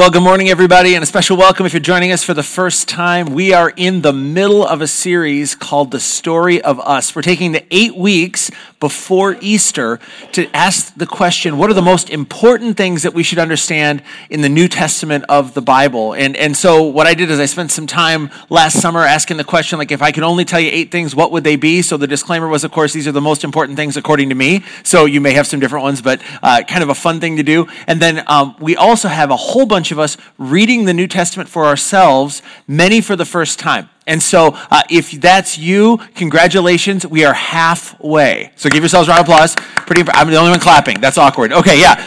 Well, good morning, everybody, and a special welcome if you're joining us for the first time. We are in the middle of a series called The Story of Us. We're taking the eight weeks before Easter to ask the question what are the most important things that we should understand in the New Testament of the Bible? And, and so, what I did is I spent some time last summer asking the question, like, if I could only tell you eight things, what would they be? So, the disclaimer was, of course, these are the most important things according to me. So, you may have some different ones, but uh, kind of a fun thing to do. And then um, we also have a whole bunch of us reading the New Testament for ourselves, many for the first time. And so, uh, if that's you, congratulations. We are halfway. So, give yourselves a round of applause. Pretty. I'm the only one clapping. That's awkward. Okay, yeah.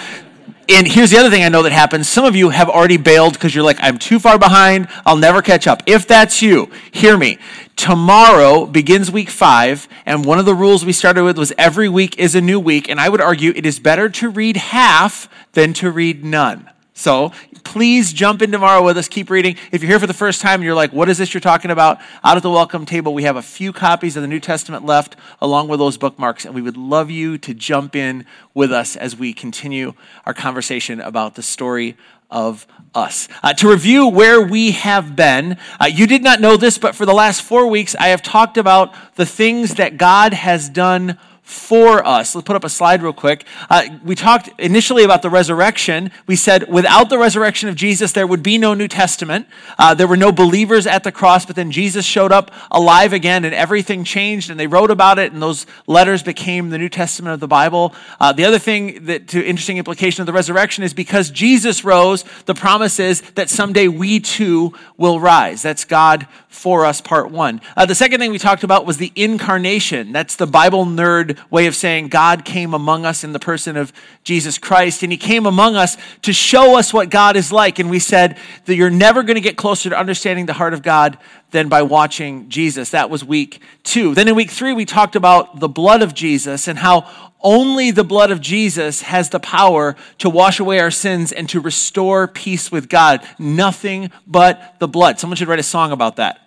And here's the other thing I know that happens. Some of you have already bailed because you're like, I'm too far behind. I'll never catch up. If that's you, hear me. Tomorrow begins week five, and one of the rules we started with was every week is a new week. And I would argue it is better to read half than to read none. So please jump in tomorrow with us. Keep reading. If you're here for the first time and you're like, what is this you're talking about? Out at the welcome table, we have a few copies of the New Testament left along with those bookmarks, and we would love you to jump in with us as we continue our conversation about the story of us. Uh, to review where we have been, uh, you did not know this, but for the last four weeks, I have talked about the things that God has done for us. Let's put up a slide real quick. Uh, we talked initially about the resurrection. We said without the resurrection of Jesus, there would be no New Testament. Uh, there were no believers at the cross, but then Jesus showed up alive again and everything changed and they wrote about it and those letters became the New Testament of the Bible. Uh, the other thing that, to interesting implication of the resurrection is because Jesus rose, the promise is that someday we too will rise. That's God for us, part one. Uh, the second thing we talked about was the incarnation. That's the Bible nerd way of saying God came among us in the person of Jesus Christ, and He came among us to show us what God is like. And we said that you're never going to get closer to understanding the heart of God than by watching Jesus. That was week two. Then in week three, we talked about the blood of Jesus and how only the blood of Jesus has the power to wash away our sins and to restore peace with God. Nothing but the blood. Someone should write a song about that.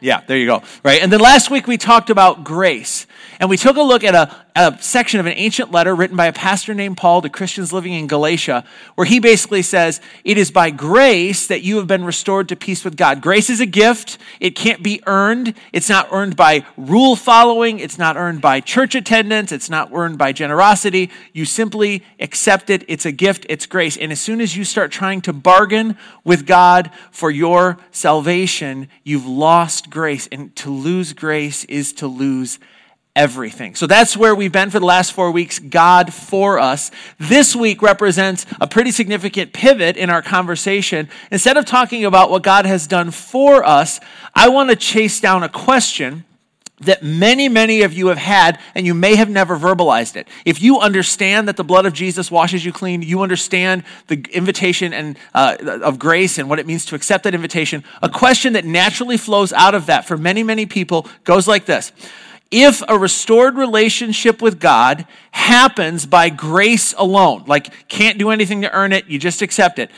Yeah, there you go. Right. And then last week we talked about grace. And we took a look at a, a, section of an ancient letter written by a pastor named Paul to Christians living in Galatia, where he basically says, It is by grace that you have been restored to peace with God. Grace is a gift. It can't be earned. It's not earned by rule following. It's not earned by church attendance. It's not earned by generosity. You simply accept it. It's a gift. It's grace. And as soon as you start trying to bargain with God for your salvation, you've lost grace. And to lose grace is to lose everything. So that's where we've been for the last four weeks God for us. This week represents a pretty significant pivot in our conversation. Instead of talking about what God has done for us, I want to chase down a question that many, many of you have had, and you may have never verbalized it. If you understand that the blood of Jesus washes you clean, you understand the invitation and uh, of grace and what it means to accept that invitation. A question that naturally flows out of that for many, many people goes like this: if a restored relationship with God happens by grace alone, like can't do anything to earn it, you just accept it,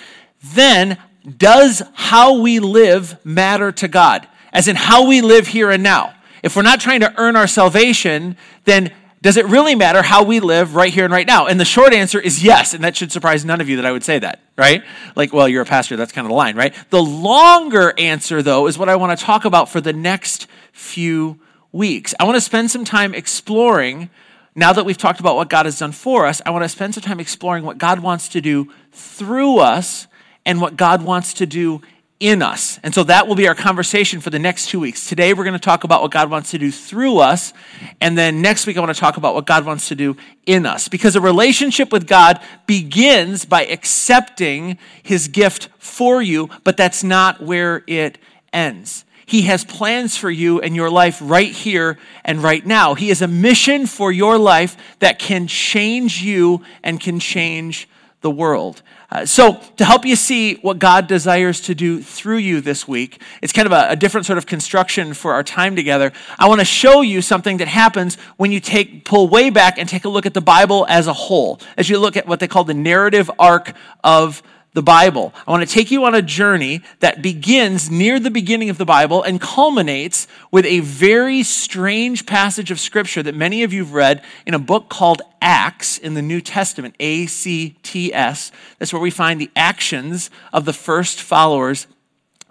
then does how we live matter to God? As in how we live here and now. If we're not trying to earn our salvation, then does it really matter how we live right here and right now? And the short answer is yes, and that should surprise none of you that I would say that, right? Like, well, you're a pastor, that's kind of the line, right? The longer answer, though, is what I want to talk about for the next few weeks. I want to spend some time exploring, now that we've talked about what God has done for us, I want to spend some time exploring what God wants to do through us and what God wants to do in us. And so that will be our conversation for the next two weeks. Today, we're going to talk about what God wants to do through us. And then next week, I want to talk about what God wants to do in us. Because a relationship with God begins by accepting his gift for you, but that's not where it ends. He has plans for you and your life right here and right now. He has a mission for your life that can change you and can change the world. Uh, so, to help you see what God desires to do through you this week, it's kind of a, a different sort of construction for our time together. I want to show you something that happens when you take pull way back and take a look at the Bible as a whole, as you look at what they call the narrative arc of the Bible. I want to take you on a journey that begins near the beginning of the Bible and culminates with a very strange passage of Scripture that many of you have read in a book called Acts in the New Testament, A C T S. That's where we find the actions of the first followers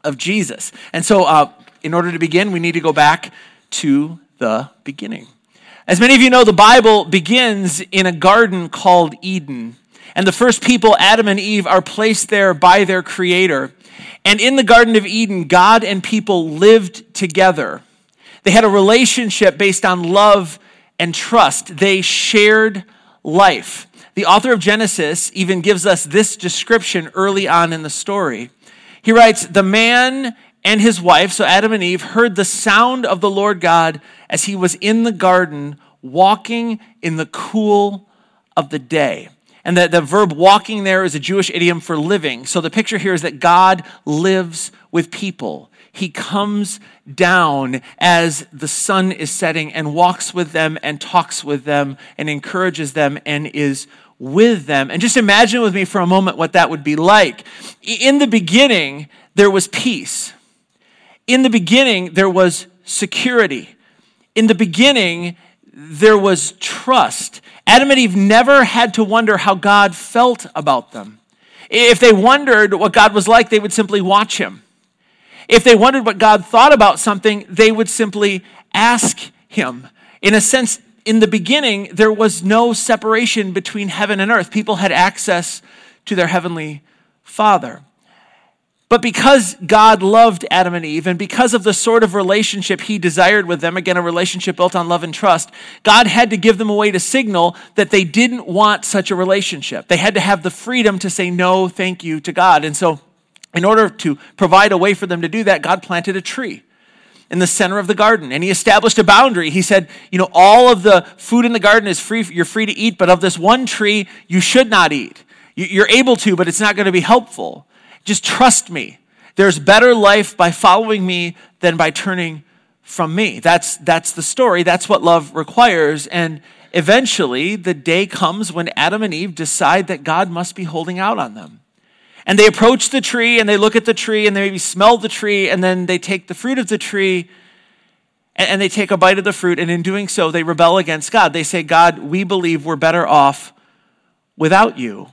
of Jesus. And so, uh, in order to begin, we need to go back to the beginning. As many of you know, the Bible begins in a garden called Eden. And the first people, Adam and Eve, are placed there by their Creator. And in the Garden of Eden, God and people lived together. They had a relationship based on love and trust. They shared life. The author of Genesis even gives us this description early on in the story. He writes, The man and his wife, so Adam and Eve, heard the sound of the Lord God as he was in the garden walking in the cool of the day. And the, the verb walking there is a Jewish idiom for living. So the picture here is that God lives with people. He comes down as the sun is setting and walks with them and talks with them and encourages them and is with them. And just imagine with me for a moment what that would be like. In the beginning, there was peace. In the beginning, there was security. In the beginning, there was trust. Adam and Eve never had to wonder how God felt about them. If they wondered what God was like, they would simply watch him. If they wondered what God thought about something, they would simply ask him. In a sense, in the beginning, there was no separation between heaven and earth. People had access to their heavenly Father. But because God loved Adam and Eve, and because of the sort of relationship he desired with them, again, a relationship built on love and trust, God had to give them a way to signal that they didn't want such a relationship. They had to have the freedom to say no, thank you to God. And so, in order to provide a way for them to do that, God planted a tree in the center of the garden and he established a boundary. He said, You know, all of the food in the garden is free, you're free to eat, but of this one tree, you should not eat. You're able to, but it's not going to be helpful. Just trust me. There's better life by following me than by turning from me. That's, that's the story. That's what love requires. And eventually, the day comes when Adam and Eve decide that God must be holding out on them. And they approach the tree and they look at the tree and they maybe smell the tree and then they take the fruit of the tree and they take a bite of the fruit. And in doing so, they rebel against God. They say, God, we believe we're better off without you.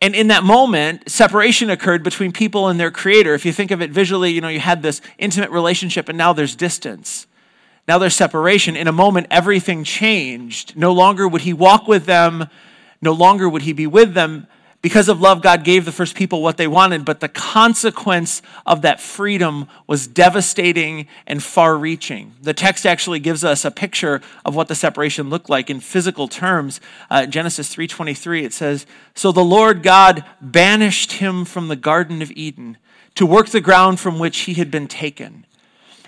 And in that moment, separation occurred between people and their creator. If you think of it visually, you know, you had this intimate relationship and now there's distance. Now there's separation. In a moment, everything changed. No longer would he walk with them, no longer would he be with them. Because of love, God gave the first people what they wanted, but the consequence of that freedom was devastating and far reaching. The text actually gives us a picture of what the separation looked like in physical terms. Uh, Genesis 3.23, it says, So the Lord God banished him from the Garden of Eden to work the ground from which he had been taken.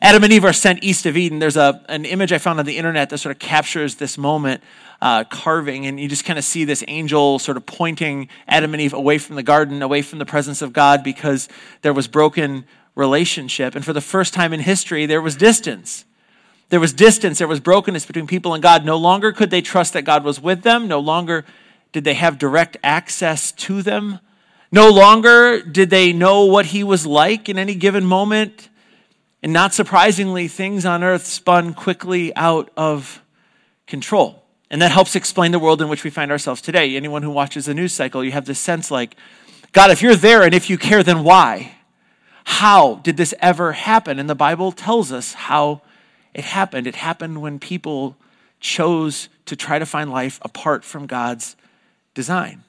Adam and Eve are sent east of Eden. There's a, an image I found on the internet that sort of captures this moment uh, carving, and you just kind of see this angel sort of pointing Adam and Eve away from the garden, away from the presence of God, because there was broken relationship. And for the first time in history, there was distance. There was distance, there was brokenness between people and God. No longer could they trust that God was with them, no longer did they have direct access to them. No longer did they know what he was like in any given moment. And not surprisingly, things on earth spun quickly out of control. And that helps explain the world in which we find ourselves today. Anyone who watches the news cycle, you have this sense like, God, if you're there and if you care, then why? How did this ever happen? And the Bible tells us how it happened. It happened when people chose to try to find life apart from God's design.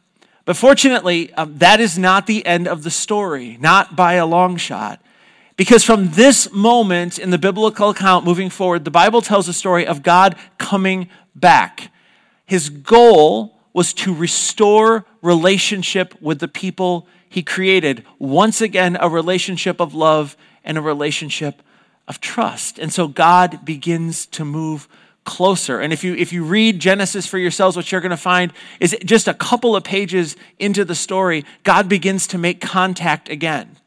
But fortunately, um, that is not the end of the story, not by a long shot. Because from this moment in the biblical account moving forward, the Bible tells a story of God coming back. His goal was to restore relationship with the people he created. Once again, a relationship of love and a relationship of trust. And so God begins to move closer. And if you if you read Genesis for yourselves, what you're going to find is just a couple of pages into the story, God begins to make contact again.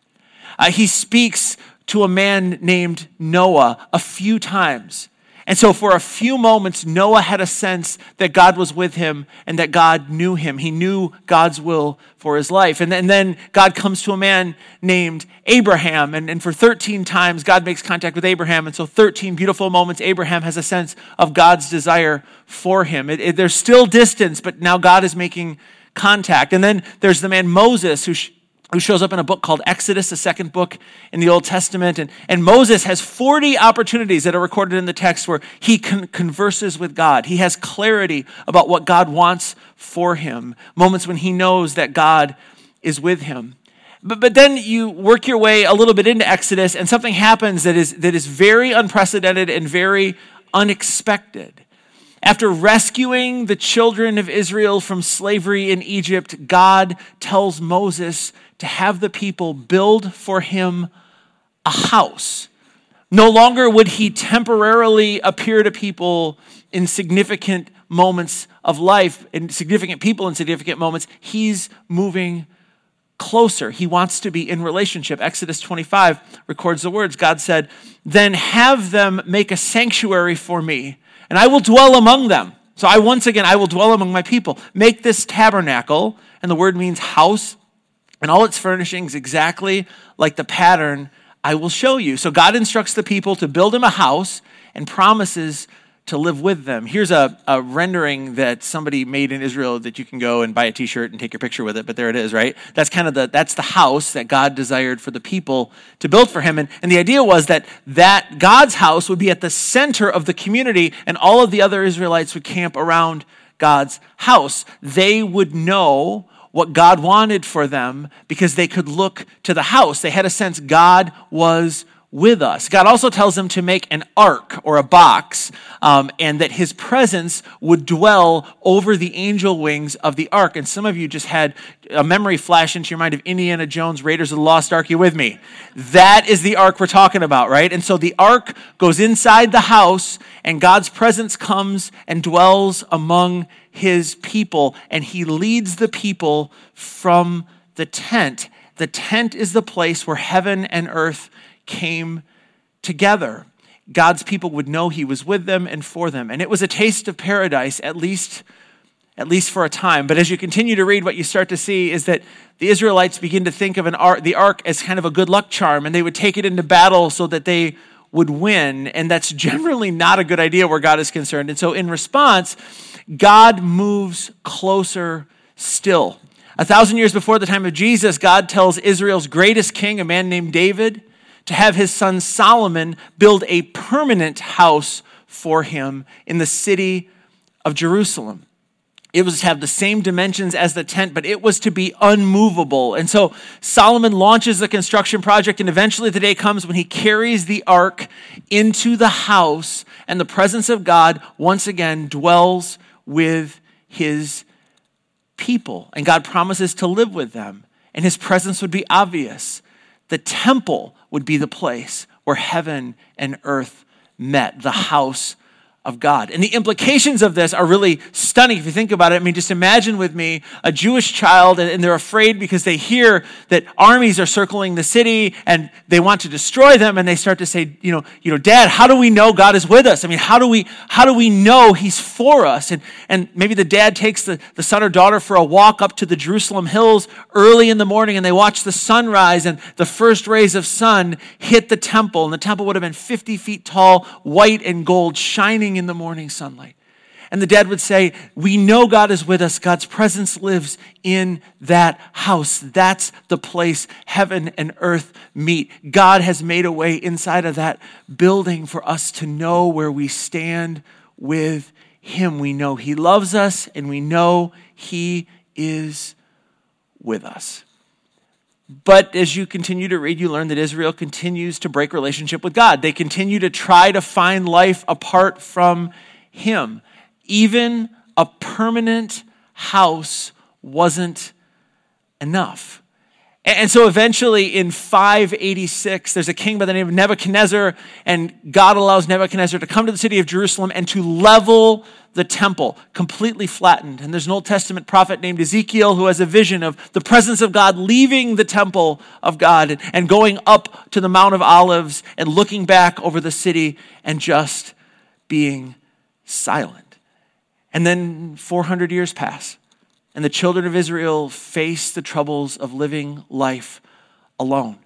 Uh, he speaks to a man named Noah a few times. And so, for a few moments, Noah had a sense that God was with him and that God knew him. He knew God's will for his life. And, then God comes to a man named Abraham. And, and for 13 times, God makes contact with Abraham. And so, 13 beautiful moments, Abraham has a sense of God's desire for him. It, it, there's still distance, but now God is making contact. And then there's the man Moses who who shows up in a book called Exodus, the second book in the Old Testament. And, and Moses has 40 opportunities that are recorded in the text where he con- converses with God. He has clarity about what God wants for him, moments when he knows that God is with him. But, but then you work your way a little bit into Exodus, and something happens that is, that is very unprecedented and very unexpected. After rescuing the children of Israel from slavery in Egypt, God tells Moses to have the people build for him a house. No longer would he temporarily appear to people in significant moments of life, in significant people in significant moments. He's moving closer. He wants to be in relationship. Exodus 25 records the words God said, Then have them make a sanctuary for me, and I will dwell among them. So I once again, I will dwell among my people. Make this tabernacle, and the word means house and all its furnishings exactly like the pattern I will show you. So God instructs the people to build him a house and promises to live with them. Here's a, a, rendering that somebody made in Israel that you can go and buy a t-shirt and take your picture with it, but there it is, right? That's kind of the that's the house that God desired for the people to build for him. And, and the idea was that that God's house would be at the center of the community and all of the other Israelites would camp around God's house. They would know what God wanted for them because they could look to the house. They had a sense God was with us. God also tells them to make an ark or a box, um, and that his presence would dwell over the angel wings of the ark. And some of you just had a memory flash into your mind of Indiana Jones, Raiders of the Lost Ark. You with me? That is the ark we're talking about, right? And so the ark goes inside the house, and God's presence comes and dwells among his people, and he leads the people from the tent. The tent is the place where heaven and earth came together. God's people would know he was with them and for them. And it was a taste of paradise, at least, at least for a time. But as you continue to read, what you start to see is that the Israelites begin to think of an ark, the ark as kind of a good luck charm, and they would take it into battle so that they would win. And that's generally not a good idea where God is concerned. And so in response, God moves closer still. A thousand years before the time of Jesus, God tells Israel's greatest king, a man named David, to have his son Solomon build a permanent house for him in the city of Jerusalem. It was to have the same dimensions as the tent, but it was to be unmovable. And so Solomon launches the construction project, and eventually the day comes when he carries the ark into the house, and the presence of God once again dwells with his people. And God promises to live with them, and his presence would be obvious. The temple would be the place where heaven and earth met, the house of God. And the implications of this are really stunning if you think about it. I mean, just imagine with me a Jewish child and they're afraid because they hear that armies are circling the city and they want to destroy them and they start to say, you know, you know, dad, how do we know God is with us? I mean, how do we, how do we know he's for us? And, and maybe the dad takes the, the son or daughter for a walk up to the Jerusalem hills early in the morning and they watch the sunrise and the first rays of sun hit the temple and the temple would have been 50 feet tall, white and gold, shining in the morning sunlight. And the dad would say, We know God is with us. God's presence lives in that house. That's the place heaven and earth meet. God has made a way inside of that building for us to know where we stand with Him. We know He loves us and we know He is with us. But as you continue to read, you learn that Israel continues to break relationship with God. They continue to try to find life apart from Him. Even a permanent house wasn't enough. And so eventually in 586, there's a king by the name of Nebuchadnezzar, and God allows Nebuchadnezzar to come to the city of Jerusalem and to level the temple, completely flattened. And there's an Old Testament prophet named Ezekiel who has a vision of the presence of God leaving the temple of God and going up to the Mount of Olives and looking back over the city and just being silent. And then 400 years pass, and the children of Israel faced the troubles of living life alone.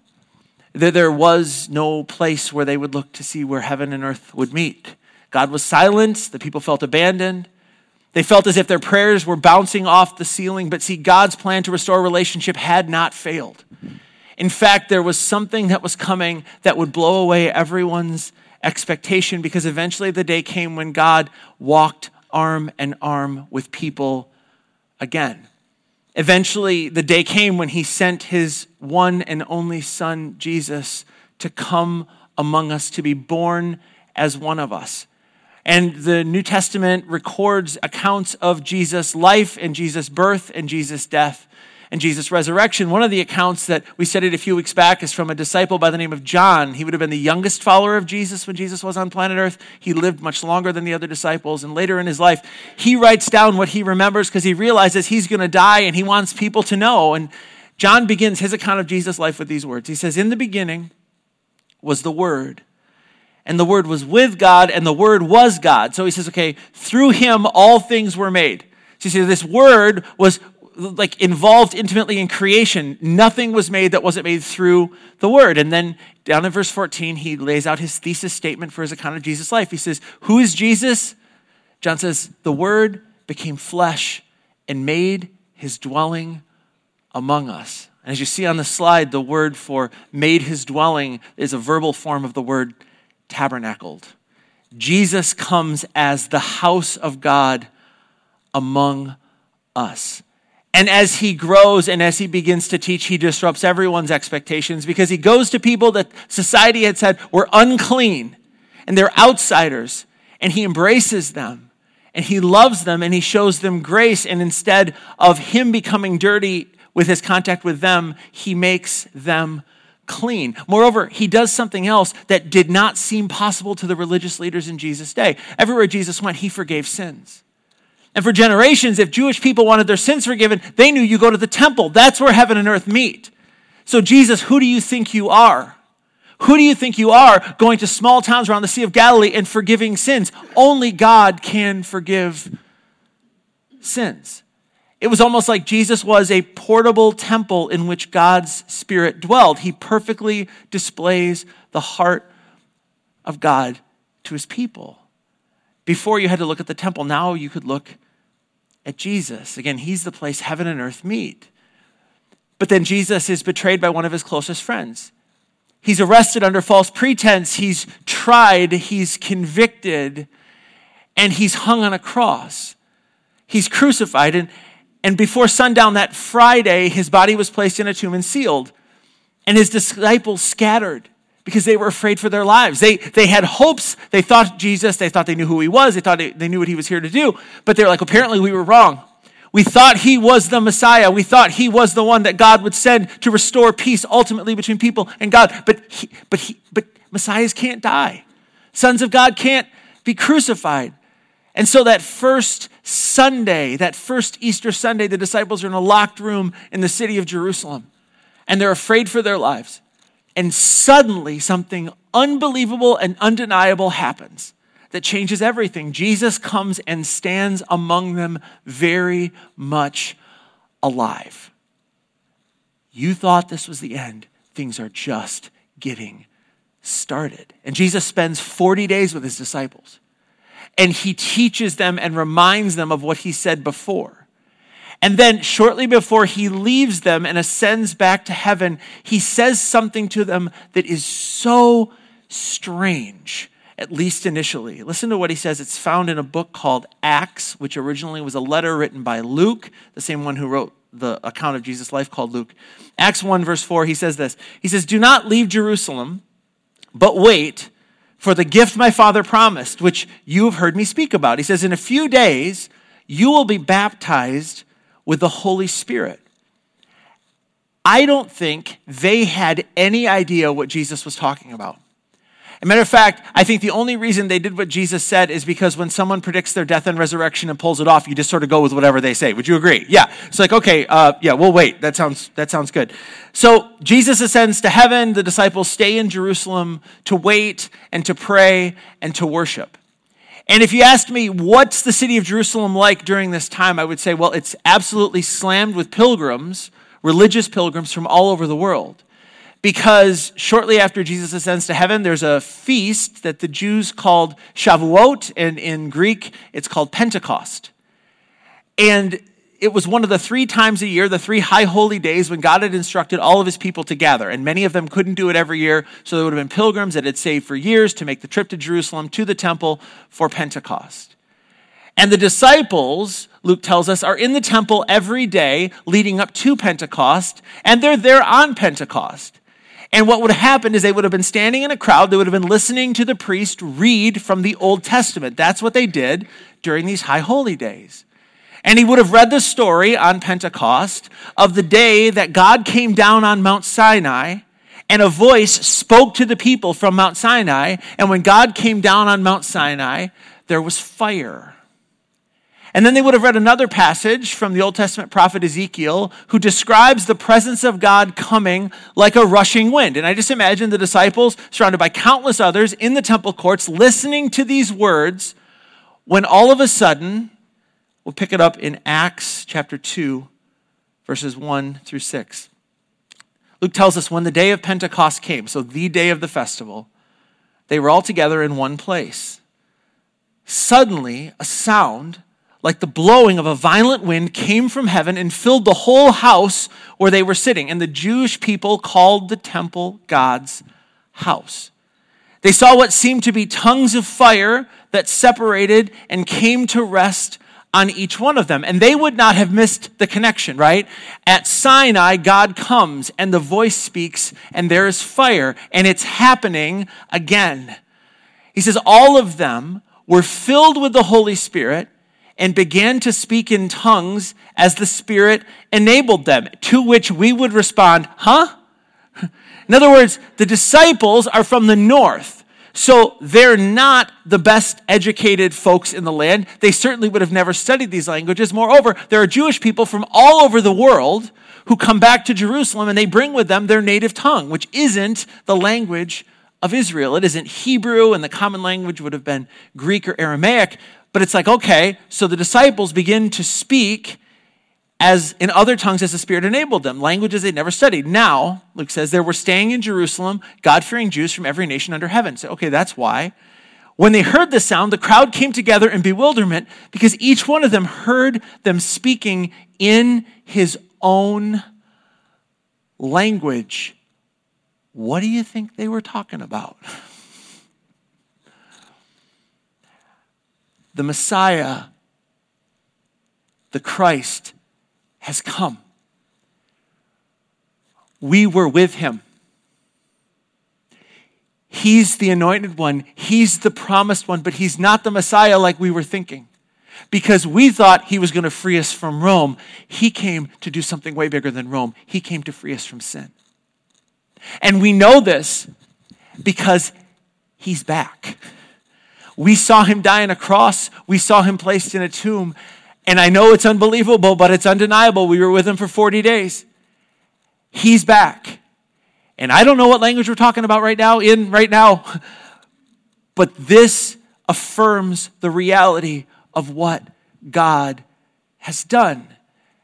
There was no place where they would look to see where heaven and earth would meet. God was silent, the people felt abandoned. They felt as if their prayers were bouncing off the ceiling, but see, God's plan to restore relationship had not failed. In fact, there was something that was coming that would blow away everyone's expectation because eventually the day came when God walked arm in arm with people again. Eventually, the day came when he sent his one and only son, Jesus, to come among us, to be born as one of us. And the New Testament records accounts of Jesus' life and Jesus' birth and Jesus' death and Jesus' resurrection. One of the accounts that we studied a few weeks back is from a disciple by the name of John. He would have been the youngest follower of Jesus when Jesus was on planet Earth. He lived much longer than the other disciples. And later in his life, he writes down what he remembers because he realizes he's going to die and he wants people to know. And John begins his account of Jesus' life with these words He says, In the beginning was the Word and the Word was with God, and the Word was God. So he says, okay, through him all things were made. So you see, this Word was like involved intimately in creation. Nothing was made that wasn't made through the Word. And then down in verse 14, he lays out his thesis statement for his account of Jesus' life. He says, Who is Jesus? John says, The Word became flesh and made his dwelling among us. And as you see on the slide, the word for made his dwelling is a verbal form of the word tabernacled. Jesus comes as the house of God among us. And as he grows and as he begins to teach, he disrupts everyone's expectations because he goes to people that society had said were unclean and they're outsiders, and he embraces them and he loves them and he shows them grace. And instead of him becoming dirty with his contact with them, he makes them clean. Moreover, he does something else that did not seem possible to the religious leaders in Jesus' day. Everywhere Jesus went, he forgave sins. And for generations, if Jewish people wanted their sins forgiven, they knew you go to the temple. That's where heaven and earth meet. So, Jesus, who do you think you are? Who do you think you are going to small towns around the Sea of Galilee and forgiving sins? Only God can forgive sins. It was almost like Jesus was a portable temple in which God's Spirit dwelled. He perfectly displays the heart of God to his people. Before you had to look at the temple, now you could look at Jesus. Again, he's the place heaven and earth meet. But then Jesus is betrayed by one of his closest friends. He's arrested under false pretense, he's tried, he's convicted, and he's hung on a cross. He's crucified. And and before sundown that Friday, his body was placed in a tomb and sealed. And his disciples scattered because they were afraid for their lives. They, they had hopes. They thought Jesus, they thought they knew who he was. They thought they, they knew what he was here to do. But they're like, apparently we were wrong. We thought he was the Messiah. We thought he was the one that God would send to restore peace ultimately between people and God. But, he, but, he, but Messiahs can't die. Sons of God can't be crucified. And so that first Sunday, that first Easter Sunday, the disciples are in a locked room in the city of Jerusalem and they're afraid for their lives. And suddenly something unbelievable and undeniable happens that changes everything. Jesus comes and stands among them very much alive. You thought this was the end. Things are just getting started. And Jesus spends 40 days with his disciples and he teaches them and reminds them of what he said before. And then, shortly before he leaves them and ascends back to heaven, he says something to them that is so strange, at least initially. Listen to what he says. It's found in a book called Acts, which originally was a letter written by Luke, the same one who wrote the account of Jesus' life called Luke. Acts 1, verse 4, he says this He says, Do not leave Jerusalem, but wait for the gift my father promised, which you have heard me speak about. He says, In a few days, you will be baptized with the Holy Spirit. I don't think they had any idea what Jesus was talking about. As a matter of fact, I think the only reason they did what Jesus said is because when someone predicts their death and resurrection and pulls it off, you just sort of go with whatever they say. Would you agree? Yeah. It's like, okay, uh, yeah, we'll wait. That sounds, that sounds good. So Jesus ascends to heaven. The disciples stay in Jerusalem to wait and to pray and to worship. And if you asked me, what's the city of Jerusalem like during this time, I would say, well, it's absolutely slammed with pilgrims, religious pilgrims from all over the world. Because shortly after Jesus ascends to heaven, there's a feast that the Jews called Shavuot, and in Greek, it's called Pentecost. And it was one of the three times a year, the three high holy days when God had instructed all of his people to gather. And many of them couldn't do it every year, so there would have been pilgrims that had saved for years to make the trip to Jerusalem to the temple for Pentecost. And the disciples, Luke tells us, are in the temple every day leading up to Pentecost, and they're there on Pentecost. And what would have happened is they would have been standing in a crowd, they would have been listening to the priest read from the Old Testament. That's what they did during these high holy days. And he would have read the story on Pentecost of the day that God came down on Mount Sinai and a voice spoke to the people from Mount Sinai. And when God came down on Mount Sinai, there was fire. And then they would have read another passage from the Old Testament prophet Ezekiel who describes the presence of God coming like a rushing wind. And I just imagine the disciples surrounded by countless others in the temple courts listening to these words when all of a sudden We'll pick it up in Acts chapter 2, verses 1 through 6. Luke tells us when the day of Pentecost came, so the day of the festival, they were all together in one place. Suddenly, a sound like the blowing of a violent wind came from heaven and filled the whole house where they were sitting. And the Jewish people called the temple God's house. They saw what seemed to be tongues of fire that separated and came to rest on each one of them. And they would not have missed the connection, right? At Sinai, God comes and the voice speaks and there is fire and it's happening again. He says, all of them were filled with the Holy Spirit and began to speak in tongues as the Spirit enabled them, to which we would respond, huh? In other words, the disciples are from the north. So they're not the best educated folks in the land. They certainly would have never studied these languages. Moreover, there are Jewish people from all over the world who come back to Jerusalem and they bring with them their native tongue, which isn't the language of Israel. It isn't Hebrew, and the common language would have been Greek or Aramaic. But it's like, okay, so the disciples begin to speak as in other tongues as the Spirit enabled them, languages they'd never studied. Now, Luke says, there were staying in Jerusalem God fearing Jews from every nation under heaven. So, okay, that's why. When they heard the sound, the crowd came together in bewilderment because each one of them heard them speaking in his own language. What do you think they were talking about? The Messiah, the Christ, has come. We were with him. He's the anointed one, he's the promised one, but he's not the Messiah like we were thinking. Because we thought he was going to free us from Rome. He came to do something way bigger than Rome. He came to free us from sin. And we know this because he's back. We saw him die on a cross. We saw him placed in a tomb. And I know it's unbelievable, but it's undeniable. We were with him for 40 days. He's back. And I don't know what language we're talking about right now, in right now, but this affirms the reality of what God has done.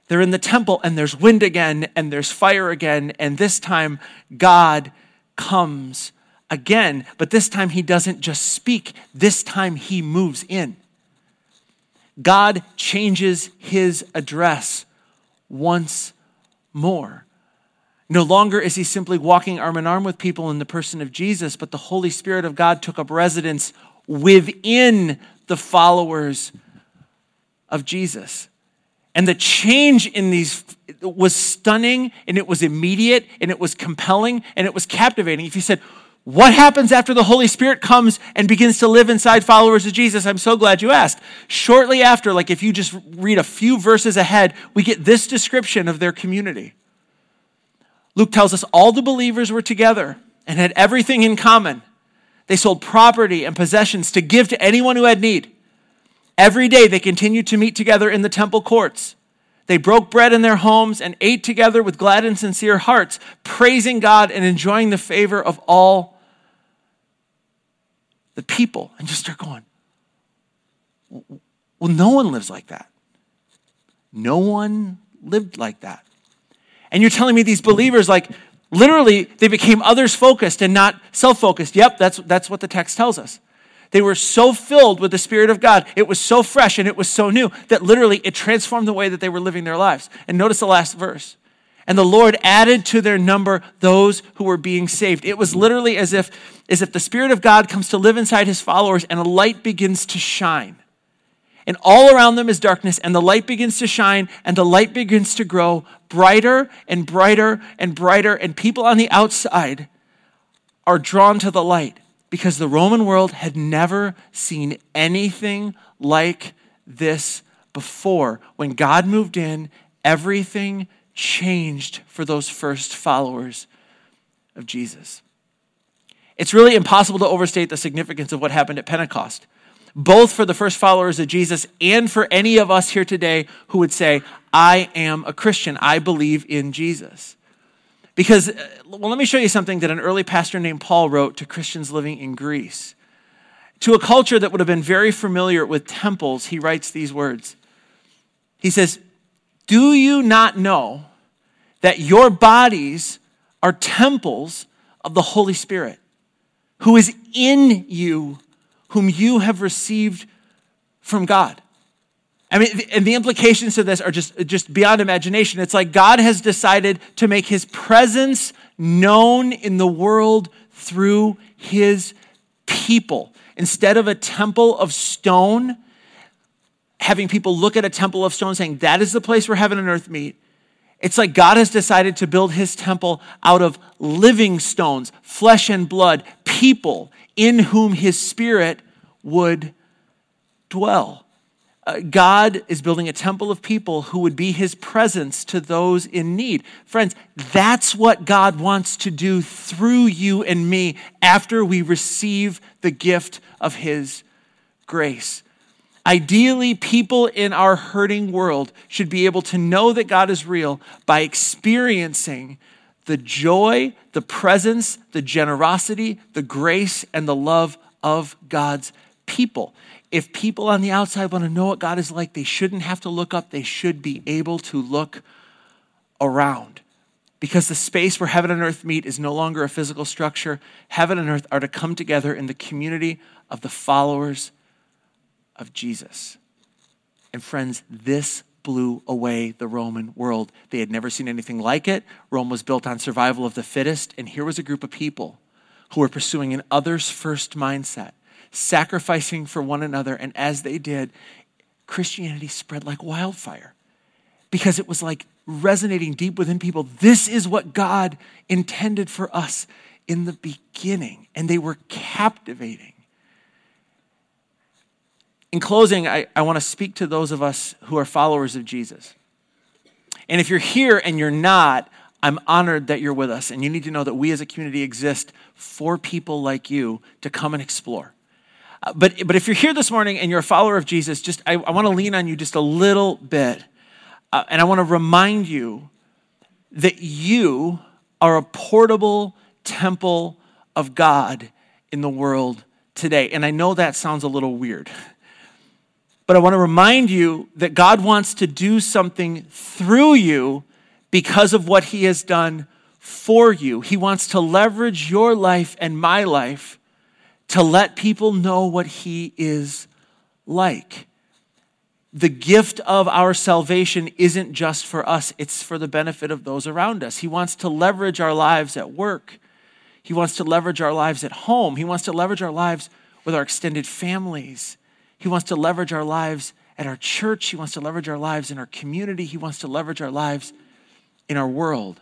They're in the temple and there's wind again and there's fire again, and this time God comes again, but this time he doesn't just speak, this time he moves in. God changes his address once more. No longer is he simply walking arm in arm with people in the person of Jesus, but the Holy Spirit of God took up residence within the followers of Jesus. And the change in these was stunning and it was immediate and it was compelling and it was captivating. If you said, what happens after the Holy Spirit comes and begins to live inside followers of Jesus? I'm so glad you asked. Shortly after, like if you just read a few verses ahead, we get this description of their community. Luke tells us all the believers were together and had everything in common. They sold property and possessions to give to anyone who had need. Every day they continued to meet together in the temple courts. They broke bread in their homes and ate together with glad and sincere hearts, praising God and enjoying the favor of all the people. And just start going, Well, no one lives like that. No one lived like that. And you're telling me these believers, like, literally, they became others focused and not self focused. Yep, that's, that's what the text tells us. They were so filled with the Spirit of God. It was so fresh and it was so new that literally it transformed the way that they were living their lives. And notice the last verse. And the Lord added to their number those who were being saved. It was literally as if, as if the Spirit of God comes to live inside his followers and a light begins to shine. And all around them is darkness, and the light begins to shine, and the light begins to grow brighter and brighter and brighter. And people on the outside are drawn to the light because the Roman world had never seen anything like this before. When God moved in, everything changed for those first followers of Jesus. It's really impossible to overstate the significance of what happened at Pentecost, both for the first followers of Jesus and for any of us here today who would say, I am a Christian, I believe in Jesus. Because, uh, well, let me show you something that an early pastor named Paul wrote to Christians living in Greece. To a culture that would have been very familiar with temples, he writes these words. He says, do you not know that your bodies are temples of the Holy Spirit, who is in you, whom you have received from God? I mean, and the implications of this are just, just beyond imagination. It's like God has decided to make his presence known in the world through his people. Instead of a temple of stone, having people look at a temple of stone saying, that is the place where heaven and earth meet. It's like God has decided to build his temple out of living stones, flesh and blood, people in whom his spirit would dwell. Uh, God is building a temple of people who would be his presence to those in need. Friends, that's what God wants to do through you and me after we receive the gift of his grace. Ideally, people in our hurting world should be able to know that God is real by experiencing the joy, the presence, the generosity, the grace, and the love of God's people. If people on the outside want to know what God is like, they shouldn't have to look up, they should be able to look around. Because the space where heaven and earth meet is no longer a physical structure. Heaven and earth are to come together in the community of the followers of Jesus. And friends, this blew away the Roman world. They had never seen anything like it. Rome was built on survival of the fittest, and here was a group of people who were pursuing an others first mindset, sacrificing for one another, and as they did, Christianity spread like wildfire because it was like resonating deep within people. This is what God intended for us in the beginning, and they were captivating. In closing, I, I want to speak to those of us who are followers of Jesus. And if you're here and you're not, I'm honored that you're with us. And you need to know that we as a community exist for people like you to come and explore. Uh, but, but if you're here this morning and you're a follower of Jesus, just I, I want to lean on you just a little bit. Uh, and I want to remind you that you are a portable temple of God in the world today. And I know that sounds a little weird. But I want to remind you that God wants to do something through you because of what He has done for you. He wants to leverage your life and my life to let people know what He is like. The gift of our salvation isn't just for us, it's for the benefit of those around us. He wants to leverage our lives at work, He wants to leverage our lives at home, He wants to leverage our lives with our extended families. He wants to leverage our lives at our church. He wants to leverage our lives in our community. He wants to leverage our lives in our world.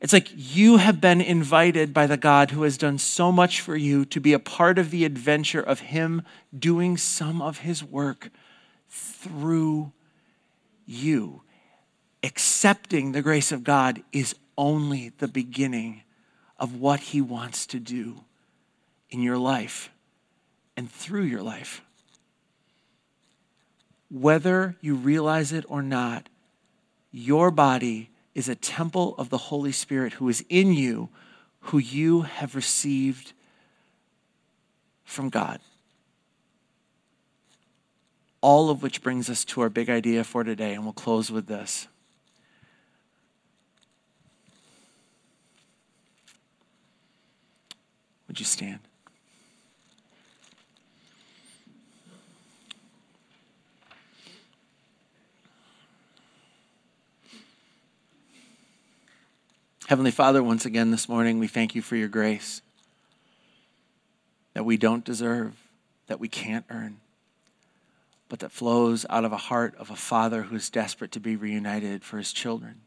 It's like you have been invited by the God who has done so much for you to be a part of the adventure of Him doing some of His work through you. Accepting the grace of God is only the beginning of what He wants to do in your life and through your life whether you realize it or not, your body is a temple of the Holy Spirit who is in you, who you have received from God. All of which brings us to our big idea for today, and we'll close with this. Would you stand? Heavenly Father, once again this morning, we thank you for your grace that we don't deserve, that we can't earn, but that flows out of a heart of a father who is desperate to be reunited for his children.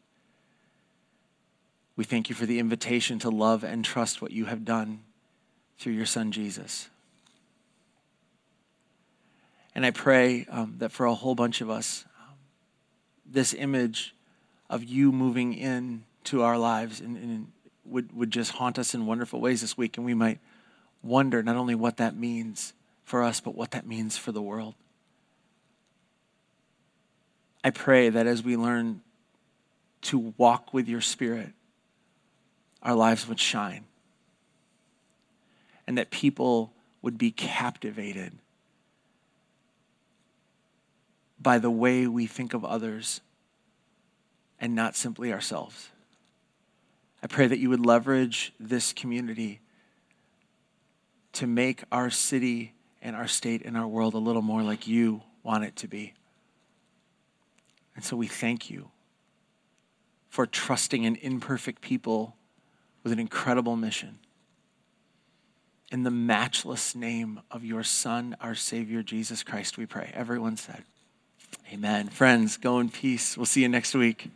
We thank you for the invitation to love and trust what you have done through your son Jesus. And I pray um, that for a whole bunch of us, um, this image of you moving in to our lives and, and would, would just haunt us in wonderful ways this week. And we might wonder not only what that means for us, but what that means for the world. I pray that as we learn to walk with your Spirit, our lives would shine. And that people would be captivated by the way we think of others and not simply ourselves. I pray that you would leverage this community to make our city and our state and our world a little more like you want it to be. And so we thank you for trusting an imperfect people with an incredible mission. In the matchless name of your Son, our Savior, Jesus Christ, we pray. Everyone said, Amen. Friends, go in peace. We'll see you next week.